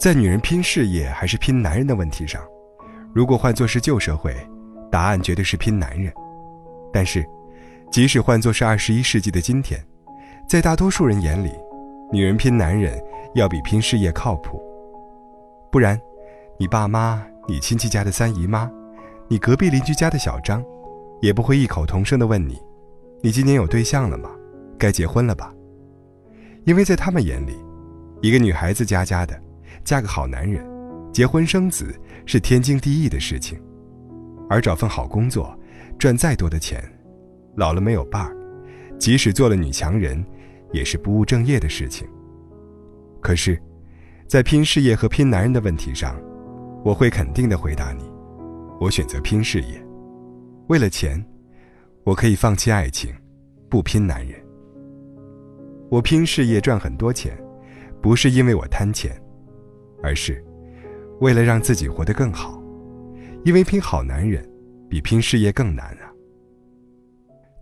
在女人拼事业还是拼男人的问题上，如果换作是旧社会，答案绝对是拼男人。但是，即使换作是二十一世纪的今天，在大多数人眼里，女人拼男人要比拼事业靠谱。不然，你爸妈、你亲戚家的三姨妈、你隔壁邻居家的小张，也不会异口同声地问你：“你今年有对象了吗？该结婚了吧？”因为在他们眼里，一个女孩子家家的。嫁个好男人，结婚生子是天经地义的事情，而找份好工作，赚再多的钱，老了没有伴儿，即使做了女强人，也是不务正业的事情。可是，在拼事业和拼男人的问题上，我会肯定的回答你：我选择拼事业。为了钱，我可以放弃爱情，不拼男人。我拼事业赚很多钱，不是因为我贪钱。而是，为了让自己活得更好，因为拼好男人，比拼事业更难啊。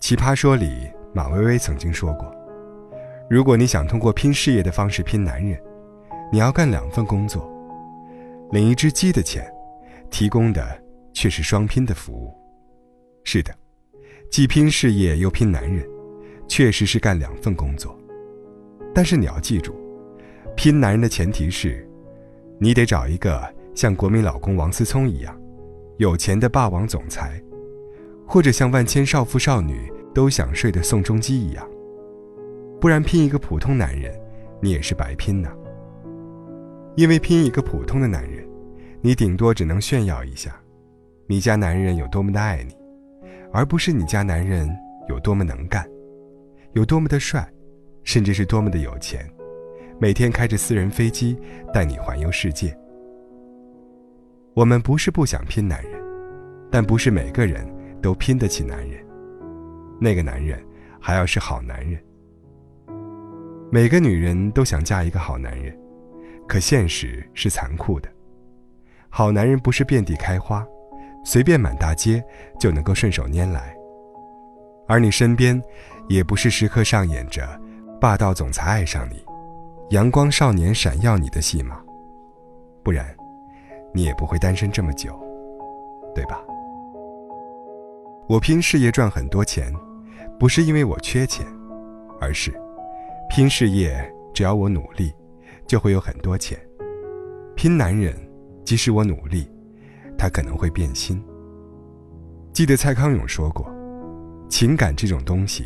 奇葩说里，马薇薇曾经说过，如果你想通过拼事业的方式拼男人，你要干两份工作，领一只鸡的钱，提供的却是双拼的服务。是的，既拼事业又拼男人，确实是干两份工作。但是你要记住，拼男人的前提是。你得找一个像国民老公王思聪一样有钱的霸王总裁，或者像万千少妇少女都想睡的宋仲基一样，不然拼一个普通男人，你也是白拼呐。因为拼一个普通的男人，你顶多只能炫耀一下，你家男人有多么的爱你，而不是你家男人有多么能干，有多么的帅，甚至是多么的有钱。每天开着私人飞机带你环游世界。我们不是不想拼男人，但不是每个人都拼得起男人。那个男人还要是好男人。每个女人都想嫁一个好男人，可现实是残酷的。好男人不是遍地开花，随便满大街就能够顺手拈来。而你身边，也不是时刻上演着霸道总裁爱上你。阳光少年闪耀你的戏码，不然，你也不会单身这么久，对吧？我拼事业赚很多钱，不是因为我缺钱，而是，拼事业只要我努力，就会有很多钱。拼男人，即使我努力，他可能会变心。记得蔡康永说过，情感这种东西，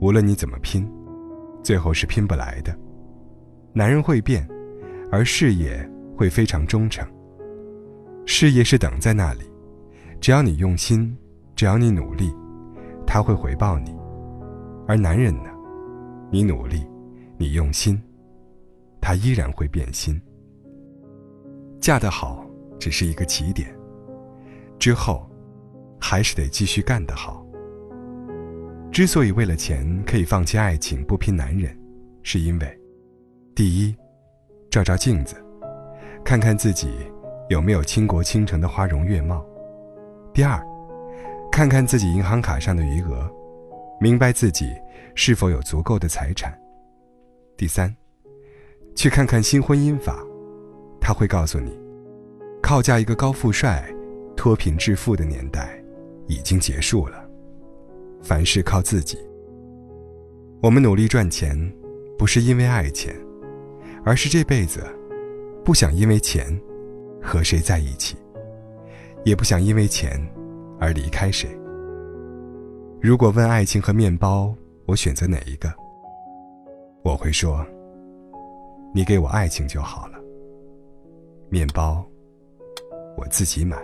无论你怎么拼，最后是拼不来的。男人会变，而事业会非常忠诚。事业是等在那里，只要你用心，只要你努力，他会回报你。而男人呢，你努力，你用心，他依然会变心。嫁得好只是一个起点，之后还是得继续干得好。之所以为了钱可以放弃爱情不拼男人，是因为。第一，照照镜子，看看自己有没有倾国倾城的花容月貌；第二，看看自己银行卡上的余额，明白自己是否有足够的财产；第三，去看看新婚姻法，他会告诉你，靠嫁一个高富帅脱贫致富的年代已经结束了，凡事靠自己。我们努力赚钱，不是因为爱钱。而是这辈子，不想因为钱和谁在一起，也不想因为钱而离开谁。如果问爱情和面包，我选择哪一个？我会说，你给我爱情就好了，面包我自己买。